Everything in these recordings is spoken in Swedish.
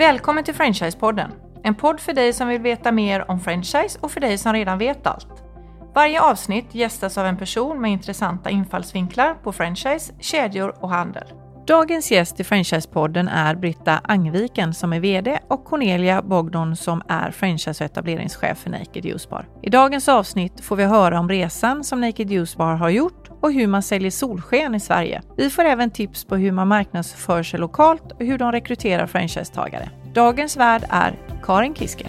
Välkommen till Franchisepodden! En podd för dig som vill veta mer om franchise och för dig som redan vet allt. Varje avsnitt gästas av en person med intressanta infallsvinklar på franchise, kedjor och handel. Dagens gäst i Franchisepodden är Britta Angviken som är VD och Cornelia Bogdon som är franchise och etableringschef för Naked Juice Bar. I dagens avsnitt får vi höra om resan som Naked Juice Bar har gjort och hur man säljer solsken i Sverige. Vi får även tips på hur man marknadsför sig lokalt och hur de rekryterar franchisetagare. Dagens värd är Karin Kisker.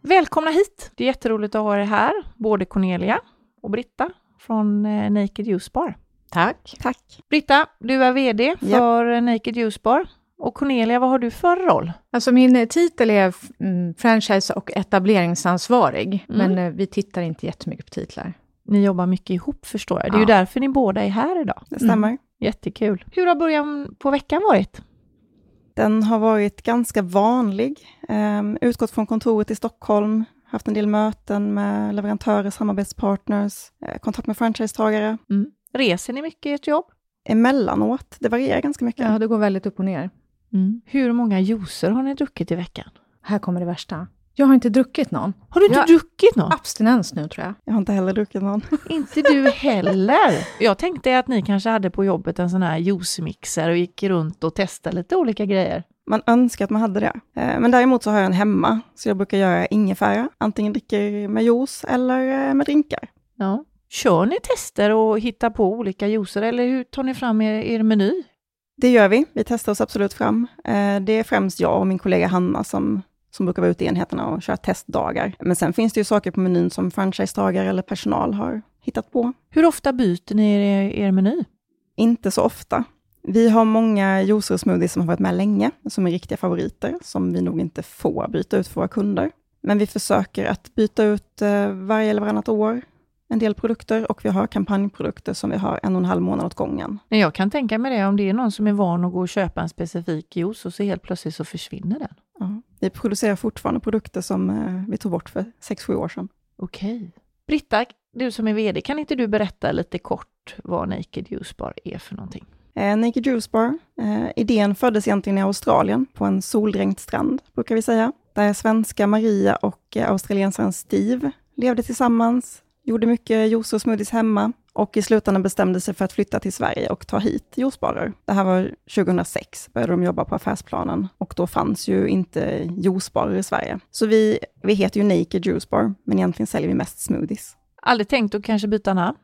Välkomna hit! Det är jätteroligt att ha er här, både Cornelia och Britta från eh, Naked Juice Bar. Tack. Tack. Britta, du är VD för yep. Naked Juice Bar. Och Cornelia, vad har du för roll? Alltså min titel är mm, franchise och etableringsansvarig, mm. men eh, vi tittar inte jättemycket på titlar. Ni jobbar mycket ihop förstår jag. Det är ja. ju därför ni båda är här idag. Det stämmer. Mm. Jättekul. Hur har början på veckan varit? Den har varit ganska vanlig. Um, utgått från kontoret i Stockholm, haft en del möten med leverantörer, samarbetspartners, eh, kontakt med franchisetagare. Mm. Reser ni mycket i ert jobb? Emellanåt. Det varierar ganska mycket. Ja, det går väldigt upp och ner. Mm. Hur många juicer har ni druckit i veckan? Här kommer det värsta. Jag har inte druckit någon. Har du inte jag druckit någon? Abstinens nu tror jag. Jag har inte heller druckit någon. inte du heller? Jag tänkte att ni kanske hade på jobbet en sån här juicemixer och gick runt och testade lite olika grejer. Man önskar att man hade det. Eh, men däremot så har jag en hemma, så jag brukar göra ingefära. Antingen dricker med juice eller eh, med drinkar. Ja. Kör ni tester och hittar på olika juicer eller hur tar ni fram er, er meny? Det gör vi. Vi testar oss absolut fram. Eh, det är främst jag och min kollega Hanna som, som brukar vara ute i enheterna och köra testdagar. Men sen finns det ju saker på menyn som franchisetagare eller personal har hittat på. Hur ofta byter ni er, er meny? Inte så ofta. Vi har många juicer och smoothies som har varit med länge, som är riktiga favoriter, som vi nog inte får byta ut för våra kunder. Men vi försöker att byta ut eh, varje eller varannat år en del produkter och vi har kampanjprodukter som vi har en och en halv månad åt gången. Jag kan tänka mig det, om det är någon som är van att gå och köpa en specifik juice och så helt plötsligt så försvinner den. Ja, vi producerar fortfarande produkter som eh, vi tog bort för 6-7 år sedan. Okej. Britta, du som är VD, kan inte du berätta lite kort vad Naked Juice Bar är för någonting? Eh, Naked Juice Bar, eh, idén föddes egentligen i Australien, på en soldränkt strand, brukar vi säga, där svenska Maria och eh, australiensaren Steve levde tillsammans, gjorde mycket juice och smoothies hemma och i slutändan bestämde sig för att flytta till Sverige och ta hit juicebarer. Det här var 2006, började de jobba på affärsplanen och då fanns ju inte juicebarer i Sverige. Så vi, vi heter ju Naked Juice Bar, men egentligen säljer vi mest smoothies. Aldrig tänkt att kanske byta namn?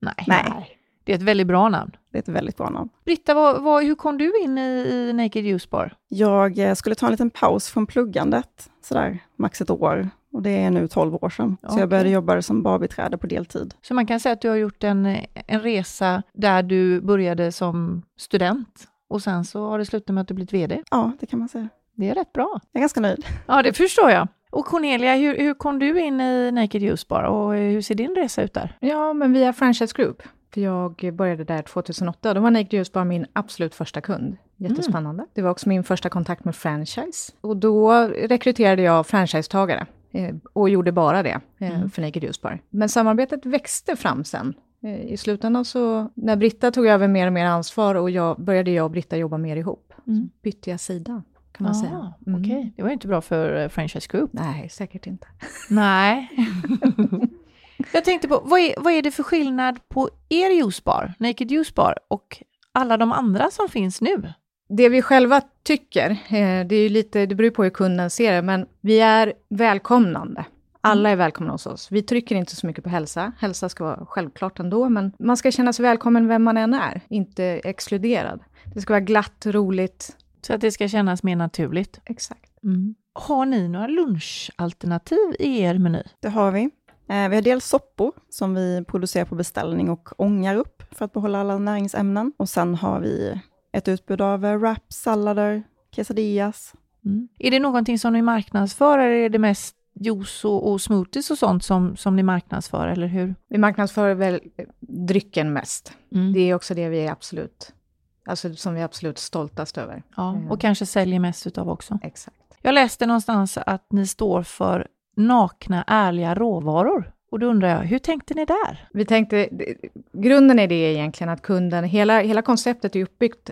Nej. Nej. Det är ett väldigt bra namn. Det är ett väldigt bra namn. Britta, vad, vad, hur kom du in i, i Naked Juice Bar? Jag eh, skulle ta en liten paus från pluggandet, sådär max ett år, och det är nu 12 år sedan. Okay. Så jag började jobba som barbiträde på deltid. Så man kan säga att du har gjort en, en resa där du började som student och sen så har det slutat med att du blivit VD? Ja, det kan man säga. Det är rätt bra. Jag är ganska nöjd. Ja, det förstår jag. Och Cornelia, hur, hur kom du in i Naked Juice Bar och hur ser din resa ut där? Ja, men via Franchise Group. För jag började där 2008 då var Naked Juice Bar min absolut första kund. Jättespännande. Mm. Det var också min första kontakt med franchise. Och då rekryterade jag franchisetagare och gjorde bara det eh, mm. för Naked Bar. Men samarbetet växte fram sen. Eh, I slutändan så, när Britta tog över mer och mer ansvar och jag, började jag och Britta jobba mer ihop, mm. bytte jag sida. Kan man ah, säga. Mm. Okej, okay. det var inte bra för Franchise Group. Nej, säkert inte. Nej. jag tänkte på, vad är, vad är det för skillnad på er juicebar, Naked Juice Bar, och alla de andra som finns nu? Det vi själva tycker, eh, det, är lite, det beror på hur kunden ser det, men vi är välkomnande. Alla är välkomna hos oss. Vi trycker inte så mycket på hälsa. Hälsa ska vara självklart ändå, men man ska känna sig välkommen vem man än är, inte exkluderad. Det ska vara glatt, roligt. Så att det ska kännas mer naturligt. Exakt. Mm. Har ni några lunchalternativ i er meny? Det har vi. Eh, vi har dels soppor som vi producerar på beställning och ångar upp för att behålla alla näringsämnen. Och sen har vi ett utbud av wraps, sallader, quesadillas. Mm. Är det någonting som ni marknadsför eller är det mest juice och, och, smoothies och sånt som, som ni marknadsför, eller hur? Vi marknadsför väl drycken mest. Mm. Det är också det vi är absolut, alltså som vi är absolut stoltast över. Ja, och mm. kanske säljer mest utav också. Exakt. Jag läste någonstans att ni står för nakna, ärliga råvaror. Och då undrar jag, hur tänkte ni där? Vi tänkte, grunden är det egentligen att kunden, hela, hela konceptet är uppbyggt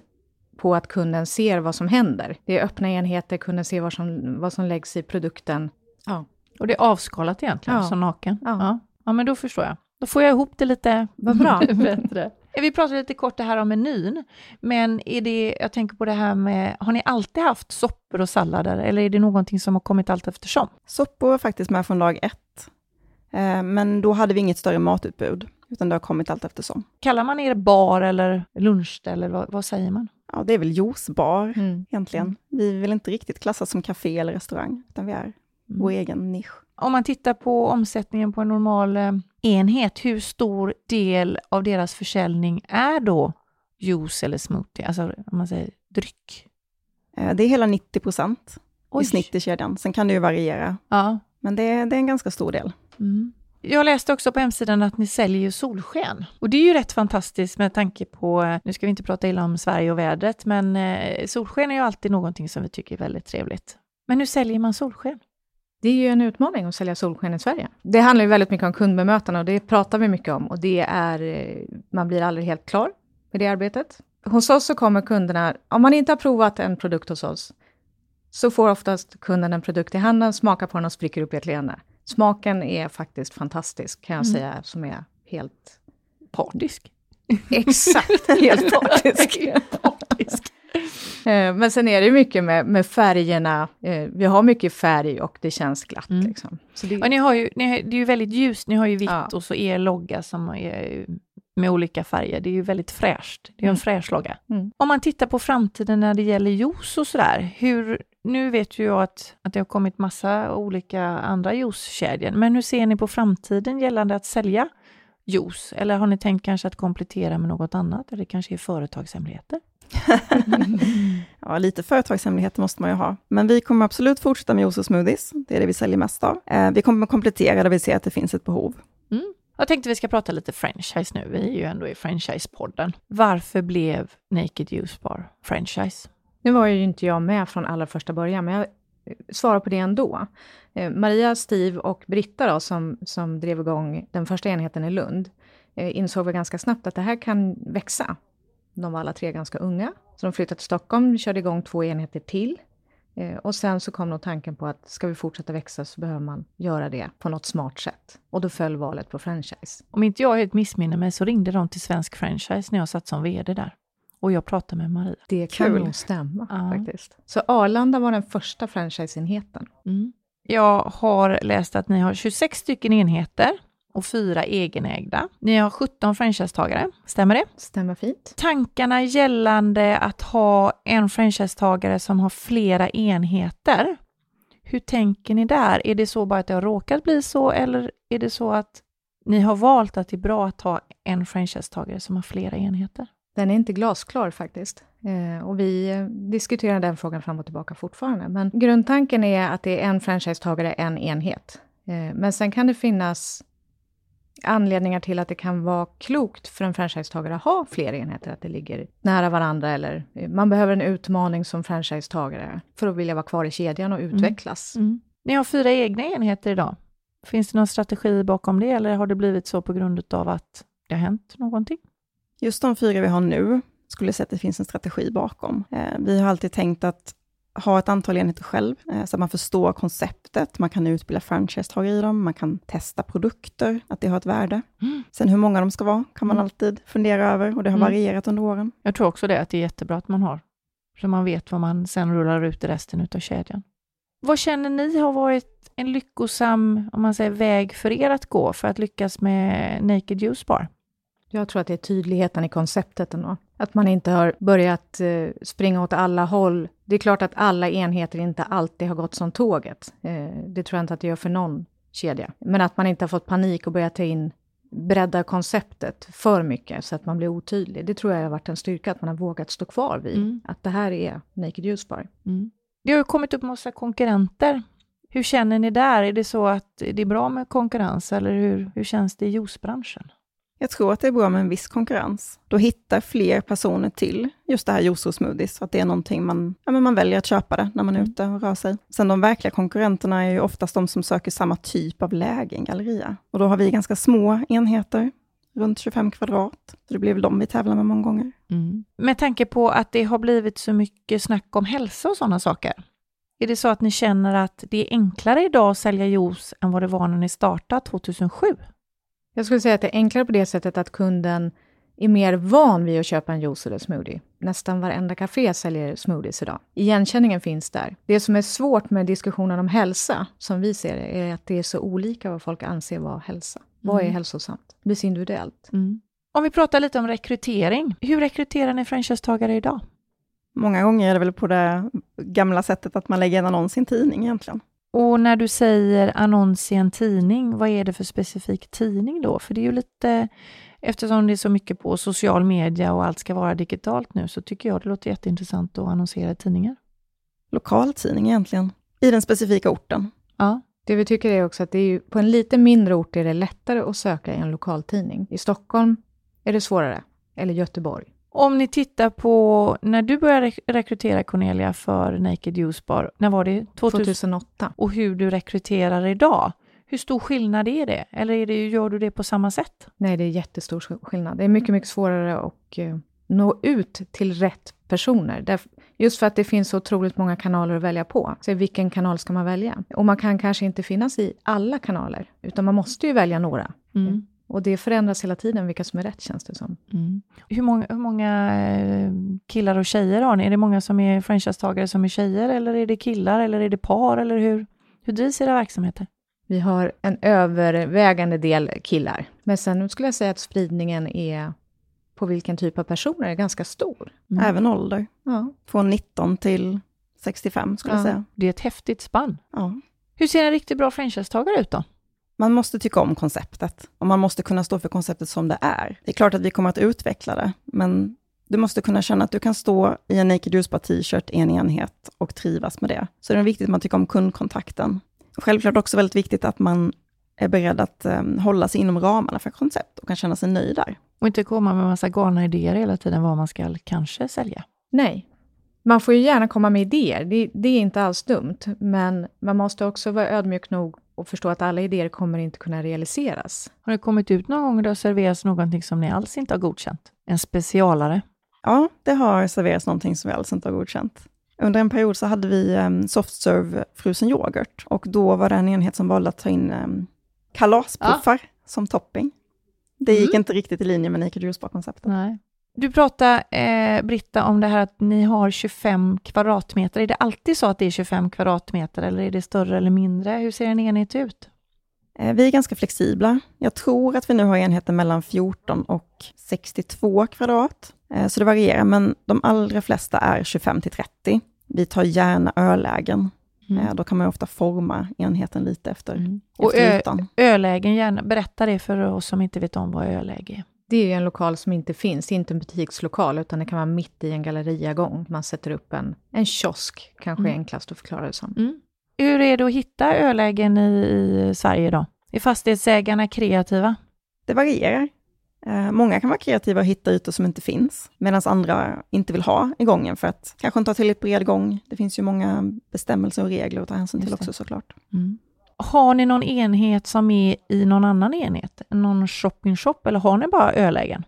på att kunden ser vad som händer. Det är öppna enheter, kunden ser vad som, vad som läggs i produkten. Ja. Och det är avskalat egentligen, Ja. som naken? Ja. ja. Ja, men då förstår jag. Då får jag ihop det lite Vad bra. bättre. Vi pratade lite kort det här om menyn, men är det, jag tänker på det här med, har ni alltid haft soppor och sallader, eller är det någonting som har kommit allt eftersom? Soppor var faktiskt med från dag ett. Eh, Men då hade vi inget större matutbud, utan det har kommit allt eftersom. Kallar man er bar eller lunch, eller vad, vad säger man? Ja, det är väl juicebar Mm. egentligen. Vi vill inte riktigt klassas som café eller restaurang, utan vi är vår egen nisch. Om man tittar på omsättningen på en normal eh, enhet, hur stor del av deras försäljning är då juice eller smoothie, alltså om man säger dryck? Eh, Det är hela 90 procent i snitt i kedjan. Sen kan det ju variera, Ja. men det är, det är en ganska stor del. Mm. Jag läste också på hemsidan att ni säljer solsken. Och det är ju rätt fantastiskt med tanke på, eh, nu ska vi inte prata illa om Sverige och vädret, men eh, solsken är ju alltid någonting som vi tycker är väldigt trevligt. Men hur säljer man solsken? Det är ju en utmaning att sälja solsken i Sverige. Det handlar ju väldigt mycket om kundbemötande och det pratar vi mycket om och det är, eh, man blir aldrig helt klar med det arbetet. Hos oss så kommer kunderna, om man inte har provat en produkt hos oss, så får oftast kunden en produkt i handen, smakar på den och spricker upp i ett leende. Smaken är faktiskt fantastisk, kan jag Mm. säga, som är helt, Partisk. exakt helt partisk. Partisk. Eh, Men sen är det mycket med, med färgerna. Eh, Vi har mycket färg och det känns glatt. Mm. Liksom. Det, Ja, ni har ju, ni har, det är ju väldigt ljust, ni har ju vitt Ja. och så er logga som är med olika färger. Det är ju väldigt fräscht. Det är en Mm. fräsch logga. Mm. Om man tittar på framtiden när det gäller juice och sådär, hur, nu vet ju jag att, att det har kommit massa olika andra juicekedjor, men hur ser ni på framtiden gällande att sälja juice? Eller har ni tänkt kanske att komplettera med något annat? Eller kanske är företagshemligheter? Ja, lite företagshemligheter måste man ju ha. Men vi kommer absolut fortsätta med juice och smoothies. Det är det vi säljer mest av. Eh, Vi kommer komplettera där vi ser att det finns ett behov. Jag tänkte vi ska prata lite franchise nu, vi är ju ändå i franchisepodden. Varför blev Naked Juice Bar franchise? Nu var ju inte jag med från allra första början, men jag eh, svarar på det ändå. Eh, Maria, Steve och Britta då, som, som drev igång den första enheten i Lund, eh, insåg väl ganska snabbt att det här kan växa. De var alla tre ganska unga, så de flyttade till Stockholm, körde igång två enheter till. Eh, och sen så kom nog tanken på att ska vi fortsätta växa så behöver man göra det på något smart sätt. Och då föll valet på franchise. Om inte jag helt missminner mig så ringde de till Svensk Franchise när jag satt som VD där. Och jag pratade med Maria. Det kan Kul. nog stämma Ja. faktiskt. Så Arlanda var den första franchiseenheten. Mm. Jag har läst att ni har 26 stycken enheter och fyra egenägda. Ni har 17 franchisetagare, stämmer det? Stämmer fint. Tankarna gällande att ha en franchisetagare som har flera enheter. Hur tänker ni där? Är det så bara att det har råkat bli så eller är det så att ni har valt att det är bra att ha en franchisetagare som har flera enheter? Den är inte glasklar faktiskt. Eh, och vi eh, diskuterar den frågan fram och tillbaka fortfarande. Men grundtanken är att det är en franchisetagare, en enhet. Eh, men sen kan det finnas anledningar till att det kan vara klokt för en franchisetagare att ha fler enheter, att det ligger nära varandra eller eh, man behöver en utmaning som franchisetagare för att vilja vara kvar i kedjan och utvecklas. Ni har fyra egna enheter idag. Finns det någon strategi bakom det eller har det blivit så på grund av att det har hänt någonting? Just de fyra vi har nu skulle jag säga att det finns en strategi bakom. Eh, Vi har alltid tänkt att ha ett antal enheter själv, eh, så att man förstår konceptet. Man kan utbilda franchisetagare i dem, man kan testa produkter, att det har ett värde. Mm. Sen hur många de ska vara kan man Mm. alltid fundera över och det har Mm. varierat under åren. Jag tror också det, att det är jättebra att man har. Så man vet vad man sen rullar ut i resten av kedjan. Vad känner ni har varit en lyckosam om man säger, väg för er att gå för att lyckas med Naked Juice Bar? Jag tror att det är tydligheten i konceptet ändå. Att man inte har börjat eh, springa åt alla håll. Det är klart att alla enheter inte alltid har gått som tåget. Eh, det tror jag inte att det gör för någon kedja. Men att man inte har fått panik och börjat ta in bredda konceptet för mycket så att man blir otydlig. Det tror jag har varit en styrka, att man har vågat stå kvar vid Mm. att det här är Naked Juice Bar. Det har ju kommit upp massa konkurrenter. Hur känner ni där? Är det så att det är bra med konkurrens eller hur, hur känns det i juicebranschen? Jag tror att det är bra med en viss konkurrens. Då hittar fler personer till just det här juice att det är någonting man, ja, men man väljer att köpa det när man är mm. ute och rör sig. Sen de verkliga konkurrenterna är ju oftast de som söker samma typ av läge, en galleria. Och då har vi ganska små enheter, runt 25 kvadrat. Så det blir väl de vi tävlar med många gånger. Mm. Med tanke på att det har blivit så mycket snack om hälsa och sådana saker, är det så att ni känner att det är enklare idag att sälja juice än vad det var när ni startade 2007? Jag skulle säga att det är enklare på det sättet att kunden är mer van vid att köpa en juice eller smoothie. Nästan varenda café säljer smoothies idag. Igenkänningen finns där. Det som är svårt med diskussionen om hälsa, som vi ser det, är att det är så olika vad folk anser vara hälsa. Mm. Vad är mm. hälsosamt? Det blir så individuellt. Mm. Om vi pratar lite om rekrytering. Hur rekryterar ni franchisetagare idag? Många gånger är det väl på det gamla sättet att man lägger en annons i en tidning egentligen. Och när du säger annons i en tidning, vad är det för specifik tidning då? För det är ju lite, eftersom det är så mycket på social media och allt ska vara digitalt nu, så tycker jag det låter jätteintressant att annonsera i tidningar. Lokaltidning egentligen, i den specifika orten. Ja. Det vi tycker är också att det är ju, på en lite mindre ort är det lättare att söka i en lokaltidning. I Stockholm är det svårare, eller Göteborg. Om ni tittar på när du började rekrytera Cornelia för Naked Juice Bar, när var det? 2008. Och hur du rekryterar idag. Hur stor skillnad är det? Eller är det, gör du det på samma sätt? Nej, det är jättestor skillnad. Det är mycket, mycket svårare att uh, nå ut till rätt personer. just för att det finns så otroligt många kanaler att välja på. Så vilken kanal ska man välja? Och man kan kanske inte finnas i alla kanaler, utan man måste ju välja några. Mm. Och det förändras hela tiden vilka som är rätt, känns det som. Mm. Hur, många, hur många eh, killar och tjejer har ni? Är det många som är franchisetagare som är tjejer, eller är det killar, eller är det par, eller hur, hur drivs era verksamheter? Vi har en övervägande del killar. Men sen skulle jag säga att spridningen är på vilken typ av personer är ganska stor. Mm. Även ålder. Ja. Från 19 till 65 skulle ja. jag säga. Det är ett häftigt spann. Ja. Hur ser en riktigt bra franchisetagare ut då? Man måste tycka om konceptet och man måste kunna stå för konceptet som det är. Det är klart att vi kommer att utveckla det, men du måste kunna känna att du kan stå i en Naked Juice t-shirt i en enhet och trivas med det. Så det är viktigt att man tycker om kundkontakten. Självklart också väldigt viktigt att man är beredd att um, hålla sig inom ramarna för koncept och kan känna sig nöjd där. Och inte komma med massa galna idéer hela tiden vad man ska kanske sälja. Nej, man får ju gärna komma med idéer, det, det, är inte alls dumt, men man måste också vara ödmjuk nog och förstå att alla idéer kommer inte kunna realiseras. Har det kommit ut någon gång det serveras någonting som ni alls inte har godkänt? En specialare? Ja, det har serverats någonting som vi alls inte har godkänt. Under en period så hade vi um, softserve frusen yoghurt och då var det en enhet som valde att ta in um, kalaspuffar ja. som topping. Det gick mm. inte riktigt i linje med Naked Juice konceptet Nej. Du pratade, eh, Britta, om det här att ni har 25 kvadratmeter. Är det alltid så att det är 25 kvadratmeter eller är det större eller mindre? Hur ser en enhet ut? Eh, vi är ganska flexibla. Jag tror att vi nu har enheter mellan 14 och 62 kvadrat, eh, så det varierar, men de allra flesta är 25 till 30. Vi tar gärna ölägen. Mm. Eh, då kan man ofta forma enheten lite efter, mm. efter och ö, Ölägen, gärna, berätta det för oss som inte vet om vad öläge är. Det är ju en lokal som inte finns, inte en butikslokal, utan det kan vara mitt i en galleriagång. Man sätter upp en, en kiosk, kanske mm. enklast att förklara det som. Mm. Hur är det att hitta ölägen i, i Sverige då? Är fastighetsägarna kreativa? Det varierar. Eh, många kan vara kreativa och hitta ytor som inte finns, medan andra inte vill ha i gången för att kanske inte ha tillräckligt bred gång. Det finns ju många bestämmelser och regler att ta hänsyn till också såklart. Mm. Har ni någon enhet som är i någon annan enhet? Någon shopping shop eller har ni bara ölägen?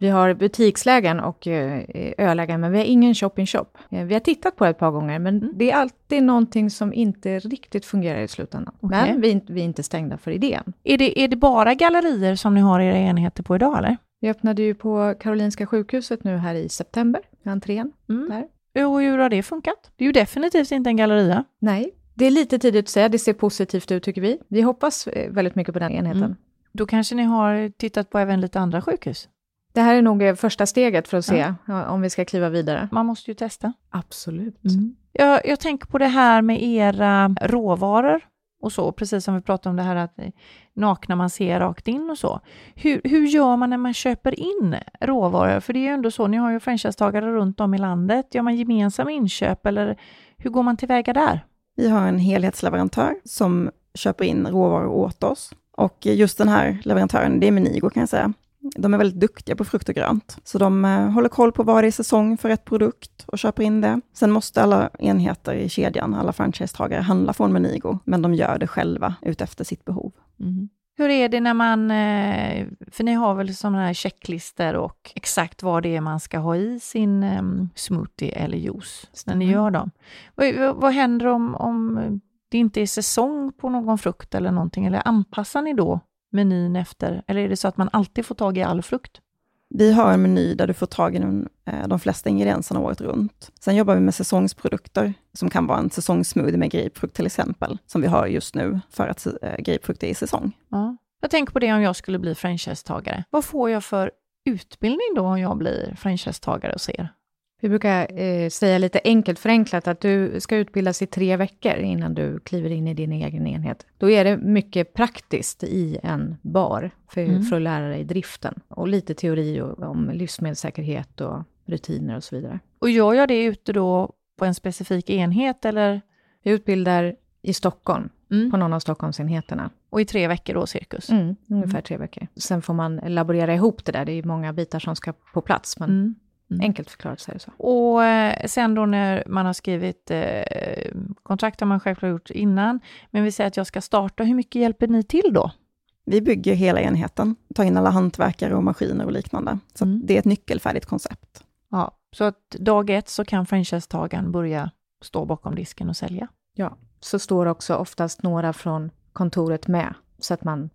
Vi har butikslägen och eh, ölägen, men vi har ingen shopping shop. Eh, vi har tittat på det ett par gånger, men mm. det är alltid någonting som inte riktigt fungerar i slutändan. Okay. Men vi, vi är inte stängda för idén. Är det, är det bara gallerier som ni har era enheter på idag, eller? Vi öppnade ju på Karolinska sjukhuset nu här i september, entrén. Mm. Där. Och hur har det funkat? Det är ju definitivt inte en galleria. Nej, det är lite tidigt att säga, det ser positivt ut tycker vi. Vi hoppas eh, väldigt mycket på den enheten. Mm. Då kanske ni har tittat på även lite andra sjukhus? Det här är nog eh, första steget för att se ja. om vi ska kliva vidare. Man måste ju testa. Absolut. Mm. Jag, jag tänker på det här med era råvaror och så, precis som vi pratade om det här att nakna man ser rakt in och så. Hur, hur gör man när man köper in råvaror? För det är ju ändå så, ni har ju franchisetagare runt om i landet. Gör man gemensamma inköp eller hur går man tillväga där? Vi har en helhetsleverantör som köper in råvaror åt oss. Och just den här leverantören, det är Menigo kan jag säga. De är väldigt duktiga på frukt och grönt, så de eh, håller koll på vad det är säsong för rätt produkt och köper in det. Sen måste alla enheter i kedjan, alla franchisetagare, handla från Menigo, men de gör det själva utefter sitt behov. Mm. Hur är det när man, eh, för ni har väl sådana här checklistor och exakt vad det är man ska ha i sin um, smoothie eller juice när ni gör dem. Vad, vad händer om, om det inte är säsong på någon frukt eller någonting? Eller anpassar ni då menyn efter, eller är det så att man alltid får tag i all frukt? Vi har en meny där du får tag i de, eh, de flesta ingredienserna året runt. Sen jobbar vi med säsongsprodukter, som kan vara en säsongssmoothie med grapefrukt till exempel, som vi har just nu för att eh, grapefrukt är i säsong. Ja. Jag tänker på det om jag skulle bli franchisetagare. Vad får jag för utbildning då om jag blir franchisetagare hos er? Vi brukar eh, säga lite enkelt förenklat att du ska utbildas i tre veckor innan du kliver in i din egen enhet. Då är det mycket praktiskt i en bar för, mm. för att lära dig driften. Och lite teori om livsmedelssäkerhet och rutiner och så vidare. Och gör jag det ute då på en specifik enhet eller? Vi utbildar i Stockholm, mm. på någon av Stockholmsenheterna. Och i tre veckor då, cirkus? Mm, ungefär mm. tre veckor. Sen får man laborera ihop det där, det är många bitar som ska på plats. Men mm. Enkelt förklarat så är det så. Och eh, sen då när man har skrivit eh, kontrakt har man självklart gjort innan, men vi säger att jag ska starta, hur mycket hjälper ni till då? Vi bygger hela enheten, tar in alla hantverkare och maskiner och liknande. Så mm. det är ett nyckelfärdigt koncept. Ja, så att dag ett så kan franchisetagaren börja stå bakom disken och sälja? Ja, så står också oftast några från kontoret med, så att man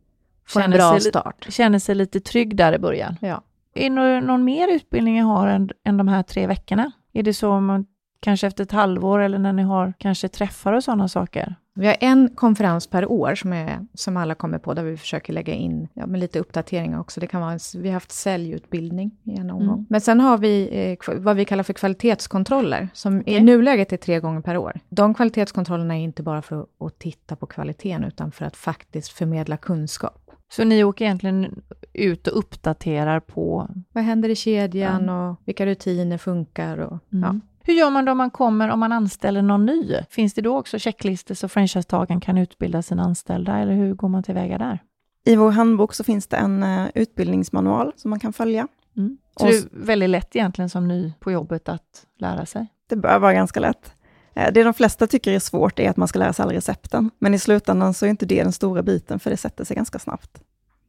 får känner en bra start. Känner sig lite trygg där i början? Ja. Är det någon mer utbildning jag har än, än de här tre veckorna? Är det så man kanske efter ett halvår eller när ni har kanske träffar och sådana saker? Vi har en konferens per år som, är, som alla kommer på, där vi försöker lägga in ja, med lite uppdateringar också. Det kan vara, vi har haft säljutbildning i en omgång. Mm. Men sen har vi eh, vad vi kallar för kvalitetskontroller, som okay. i nuläget är tre gånger per år. De kvalitetskontrollerna är inte bara för att, att titta på kvaliteten, utan för att faktiskt förmedla kunskap. Så ni åker egentligen ut och uppdaterar på... Vad händer i kedjan ja. och vilka rutiner funkar? Och, mm. ja. Hur gör man då om man kommer, om man anställer någon ny? Finns det då också checklistor så franchisetagaren kan utbilda sina anställda, eller hur går man tillväga där? I vår handbok så finns det en uh, utbildningsmanual som man kan följa. Mm. Så och, det är väldigt lätt egentligen som ny på jobbet att lära sig? Det bör vara ganska lätt. Eh, det de flesta tycker är svårt är att man ska lära sig alla recepten, men i slutändan så är inte det den stora biten, för det sätter sig ganska snabbt.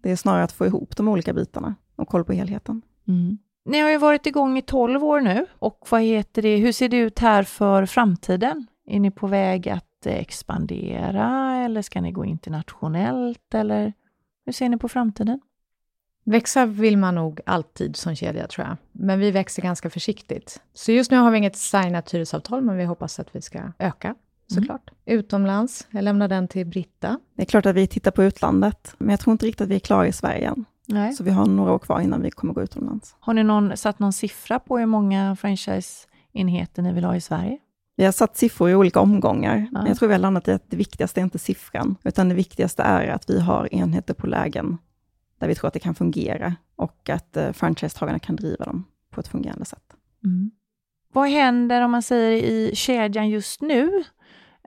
Det är snarare att få ihop de olika bitarna och koll på helheten. Mm. Ni har ju varit igång i 12 år nu och vad heter det, hur ser det ut här för framtiden? Är ni på väg att expandera eller ska ni gå internationellt eller hur ser ni på framtiden? Växa vill man nog alltid som kedja, tror jag. Men vi växer ganska försiktigt. Så just nu har vi inget signat hyresavtal, men vi hoppas att vi ska öka, såklart. Mm. Utomlands, jag lämnar den till Britta. Det är klart att vi tittar på utlandet, men jag tror inte riktigt att vi är klara i Sverige än. Nej. Så vi har några år kvar innan vi kommer gå utomlands. Har ni någon, satt någon siffra på hur många franchise-enheter ni vill ha i Sverige? Vi har satt siffror i olika omgångar, ja. men jag tror vi har landat i att det viktigaste är inte siffran, utan det viktigaste är att vi har enheter på lägen där vi tror att det kan fungera och att eh, franchisetagarna kan driva dem på ett fungerande sätt. Mm. Vad händer om man säger i kedjan just nu,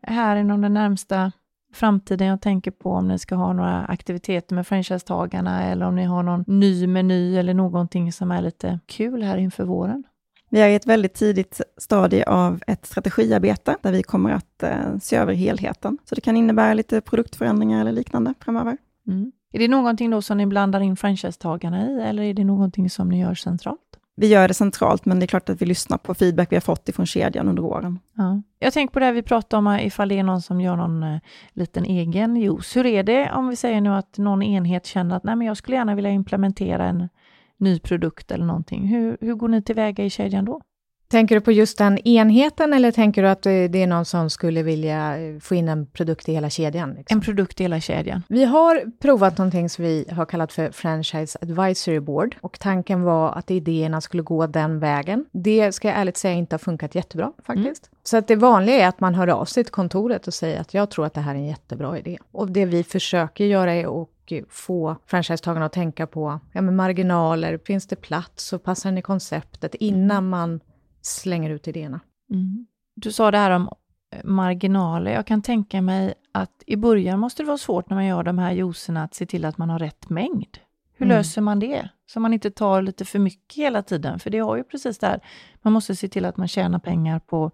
här inom den närmsta framtiden? Jag tänker på om ni ska ha några aktiviteter med franchisetagarna eller om ni har någon ny meny eller någonting som är lite kul här inför våren. Vi är i ett väldigt tidigt stadie av ett strategiarbete där vi kommer att eh, se över helheten. Så det kan innebära lite produktförändringar eller liknande framöver. Mm. Är det någonting då som ni blandar in franchisetagarna i, eller är det någonting som ni gör centralt? Vi gör det centralt, men det är klart att vi lyssnar på feedback vi har fått ifrån kedjan under åren. Ja. Jag tänker på det här vi pratade om, ifall det är någon som gör någon uh, liten egen juice. Hur är det om vi säger nu att någon enhet känner att Nej, men jag skulle gärna vilja implementera en ny produkt eller någonting. Hur, hur går ni tillväga i kedjan då? Tänker du på just den enheten eller tänker du att det är någon som skulle vilja få in en produkt i hela kedjan? Liksom? En produkt i hela kedjan. Vi har provat någonting som vi har kallat för Franchise Advisory Board och tanken var att idéerna skulle gå den vägen. Det ska jag ärligt säga inte har funkat jättebra faktiskt. Mm. Så att det vanliga är att man hör av sig till kontoret och säger att jag tror att det här är en jättebra idé. Och det vi försöker göra är att få franchisetagarna att tänka på ja, men marginaler, finns det plats och passar den i konceptet innan man slänger ut idéerna. Mm. Du sa det här om eh, marginaler. Jag kan tänka mig att i början måste det vara svårt när man gör de här juicerna att se till att man har rätt mängd. Hur mm. löser man det? Så man inte tar lite för mycket hela tiden, för det har ju precis det här, man måste se till att man tjänar pengar på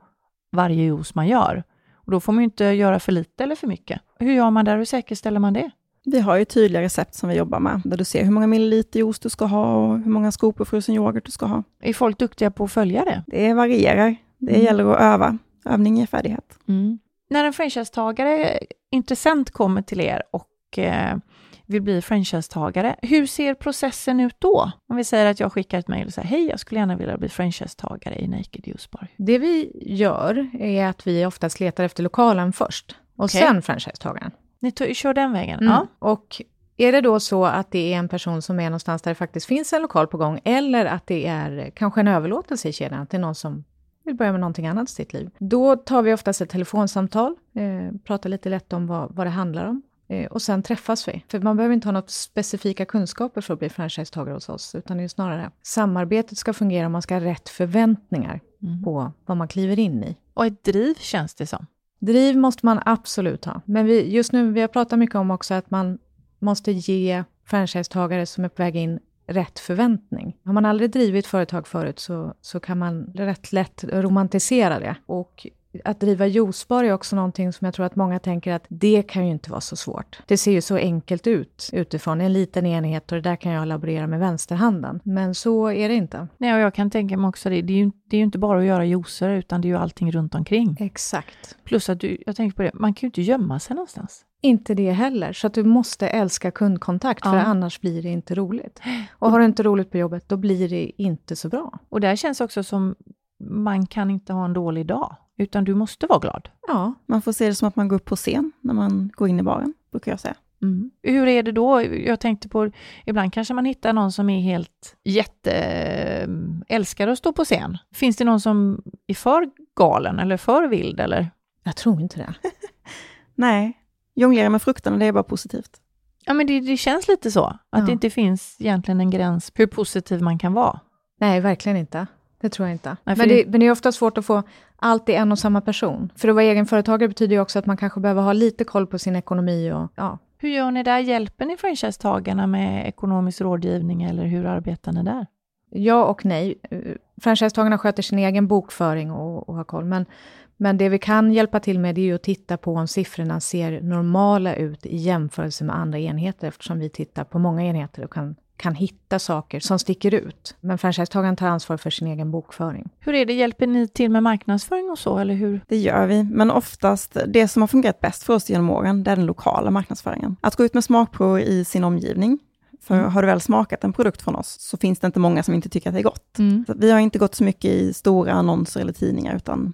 varje juice man gör. Och då får man ju inte göra för lite eller för mycket. Hur gör man där? Hur säkerställer man det? Vi har ju tydliga recept som vi jobbar med, där du ser hur många milliliter juice du ska ha och hur många skopor frusen yoghurt du ska ha. Är folk duktiga på att följa det? Det varierar. Det mm. gäller att öva. Övning ger färdighet. Mm. När en franchisetagare, intressent, kommer till er och eh, vill bli franchisetagare, hur ser processen ut då? Om vi säger att jag skickar ett mejl och säger hej, jag skulle gärna vilja bli franchisetagare i Naked Juice Bar. Det vi gör är att vi oftast letar efter lokalen först och okay. sen franchisetagaren. Ni kör den vägen? Mm. Ja. Och är det då så att det är en person som är någonstans där det faktiskt finns en lokal på gång, eller att det är kanske en överlåtelse i kedjan, att det är någon som vill börja med någonting annat i sitt liv. Då tar vi oftast ett telefonsamtal, eh, pratar lite lätt om vad, vad det handlar om. Eh, och sen träffas vi. För man behöver inte ha något specifika kunskaper för att bli franchisetagare hos oss, utan det är snarare samarbetet ska fungera, man ska ha rätt förväntningar mm. på vad man kliver in i. Och ett driv känns det som. Driv måste man absolut ha. Men vi, just nu, vi har pratat mycket om också att man måste ge franchisetagare som är på väg in rätt förväntning. Har man aldrig drivit företag förut så, så kan man rätt lätt romantisera det. Och att driva juicebar är också någonting som jag tror att många tänker att det kan ju inte vara så svårt. Det ser ju så enkelt ut utifrån, en liten enhet och det där kan jag laborera med vänsterhanden. Men så är det inte. Nej, och jag kan tänka mig också det, det är ju, det är ju inte bara att göra juicer utan det är ju allting runt omkring. Exakt. Plus att du, jag tänker på det, man kan ju inte gömma sig någonstans. Inte det heller, så att du måste älska kundkontakt, ja. för annars blir det inte roligt. Och har du inte roligt på jobbet, då blir det inte så bra. Och det här känns också som, man kan inte ha en dålig dag utan du måste vara glad. Ja, man får se det som att man går upp på scen när man går in i baren, brukar jag säga. Mm. Hur är det då? Jag tänkte på, ibland kanske man hittar någon som är helt jätte, älskar att stå på scen. Finns det någon som är för galen eller för vild eller? Jag tror inte det. Nej, jonglera med frukterna, det är bara positivt. Ja, men det, det känns lite så, att ja. det inte finns egentligen en gräns på hur positiv man kan vara. Nej, verkligen inte. Det tror jag inte. Nej, men, det, men det är ofta svårt att få allt i en och samma person. För att vara egenföretagare betyder ju också att man kanske behöver ha lite koll på sin ekonomi och ja. Hur gör ni där? Hjälper ni franchisetagarna med ekonomisk rådgivning eller hur arbetar ni där? Ja och nej. Franchisetagarna sköter sin egen bokföring och, och har koll, men, men det vi kan hjälpa till med är ju att titta på om siffrorna ser normala ut i jämförelse med andra enheter, eftersom vi tittar på många enheter och kan kan hitta saker som sticker ut. Men franchisetagaren tar ansvar för sin egen bokföring. Hur är det, hjälper ni till med marknadsföring och så, eller hur? Det gör vi, men oftast det som har fungerat bäst för oss genom åren, det är den lokala marknadsföringen. Att gå ut med smakprover i sin omgivning, för mm. har du väl smakat en produkt från oss, så finns det inte många som inte tycker att det är gott. Mm. vi har inte gått så mycket i stora annonser eller tidningar, utan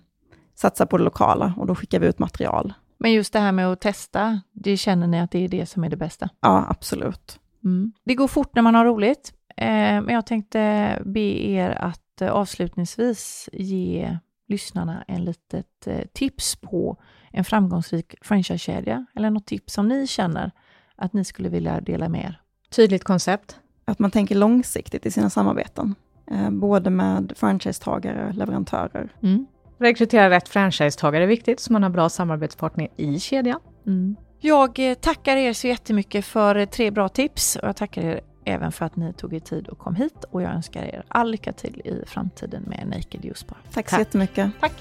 satsa på det lokala och då skickar vi ut material. Men just det här med att testa, det känner ni att det är det som är det bästa? Ja, absolut. Mm. Det går fort när man har roligt, eh, men jag tänkte be er att eh, avslutningsvis ge lyssnarna en litet eh, tips på en framgångsrik franchisekedja, eller något tips som ni känner att ni skulle vilja dela med er. Tydligt koncept. Att man tänker långsiktigt i sina samarbeten, eh, både med franchisetagare och leverantörer. Mm. Rekrytera rätt franchisetagare är viktigt, så man har bra samarbetspartner i kedjan. Mm. Jag eh, tackar er så jättemycket för eh, tre bra tips och jag tackar er även för att ni tog er tid och kom hit och jag önskar er all lycka till i framtiden med Naked Juice Bar. Tack så Tack. jättemycket. Tack.